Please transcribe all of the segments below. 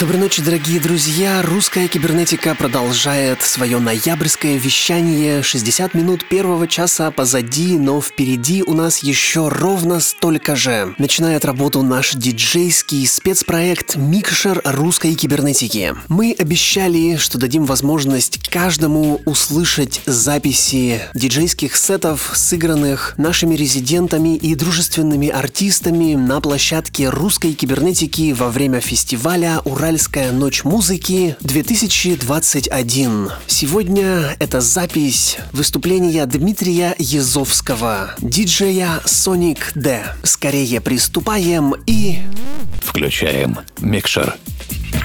Доброй ночи, дорогие друзья! Русская кибернетика продолжает свое ноябрьское вещание. 60 минут первого часа позади, но впереди у нас еще ровно столько же. Начинает работу наш диджейский спецпроект «Микшер русской кибернетики». Мы обещали, что дадим возможность каждому услышать записи диджейских сетов, сыгранных нашими резидентами и дружественными артистами на площадке русской кибернетики во время фестиваля «Урал Уральская ночь музыки 2021. Сегодня это запись выступления Дмитрия Езовского, диджея Sonic D. Скорее приступаем и... Включаем микшер. Queen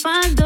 find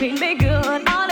treat me good.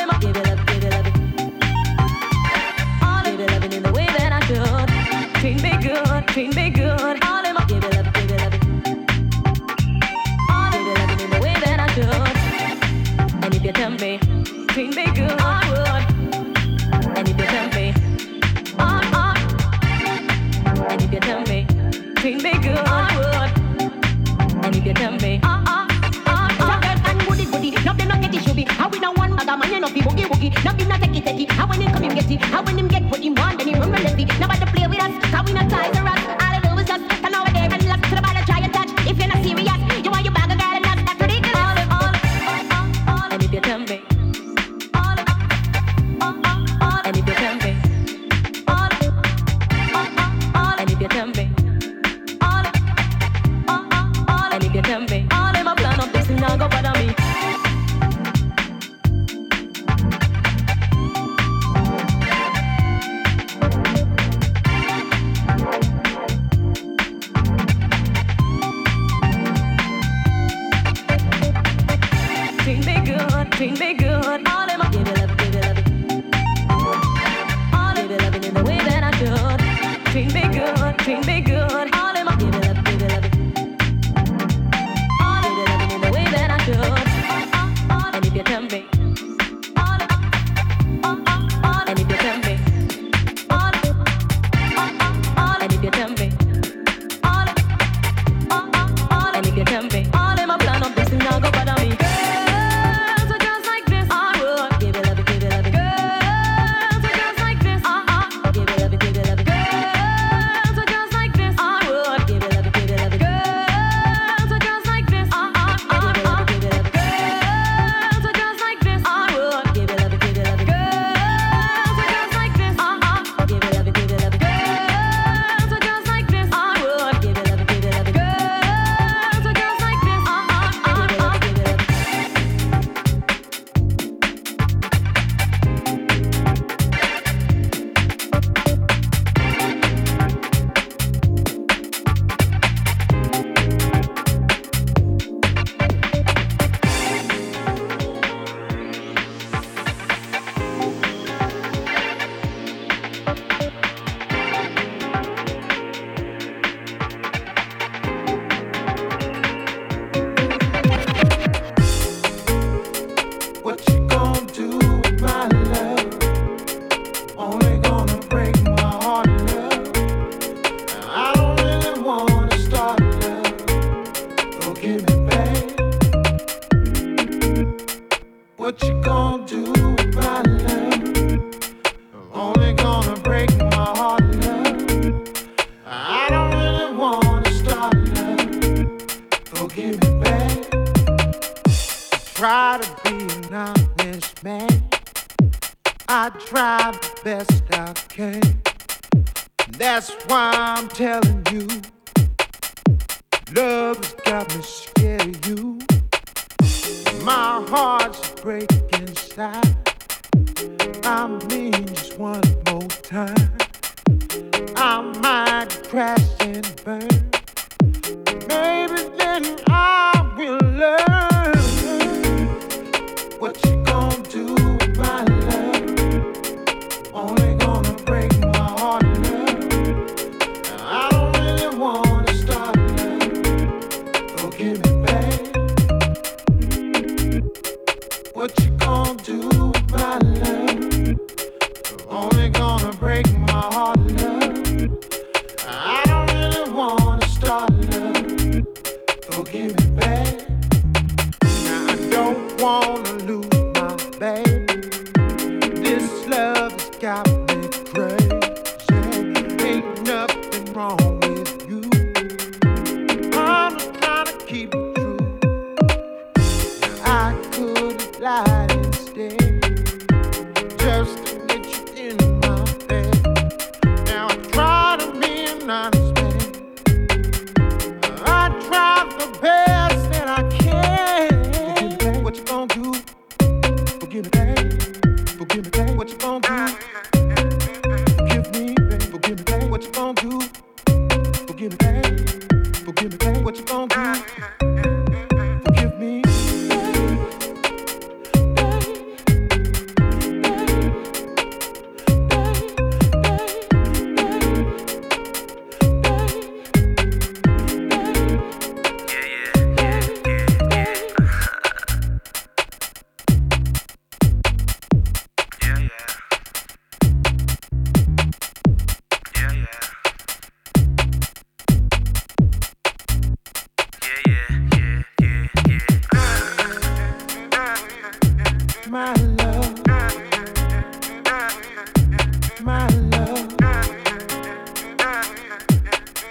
on to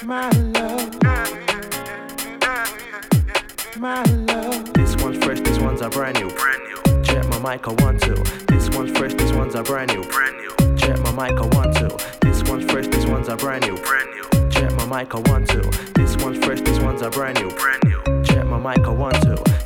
My love. My love. This one's fresh, this one's a brand new. Brand new. Check my mic, I want to. This one's fresh, this one's a brand new. Brand new. Check my mic, I want to. This one's fresh, this one's a brand new. Brand new. Check my mic, I want to. This one's fresh, this one's a. Brand new. Check my mic, I want to.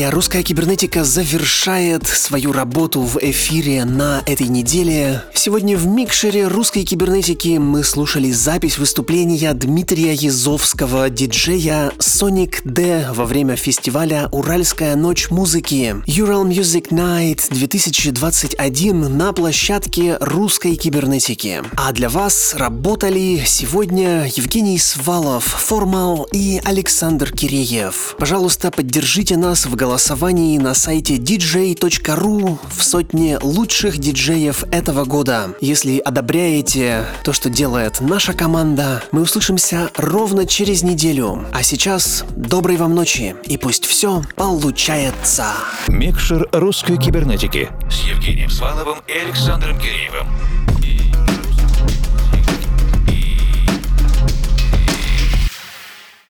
Друзья, русская кибернетика завершает свою работу в эфире на этой неделе. Сегодня в микшере русской кибернетики мы слушали запись выступления Дмитрия Язовского, диджея Sonic D во время фестиваля «Уральская ночь музыки» Ural Music Night 2021 на площадке русской кибернетики. А для вас работали сегодня Евгений Свалов, Формал и Александр Киреев. Пожалуйста, поддержите нас в голосовании на сайте dj.ru в сотне лучших диджеев этого года. Если одобряете то, что делает наша команда, мы услышимся ровно через неделю. А сейчас доброй вам ночи и пусть все получается. Микшер русской кибернетики с Евгением Сваловым и Александром Киреевым.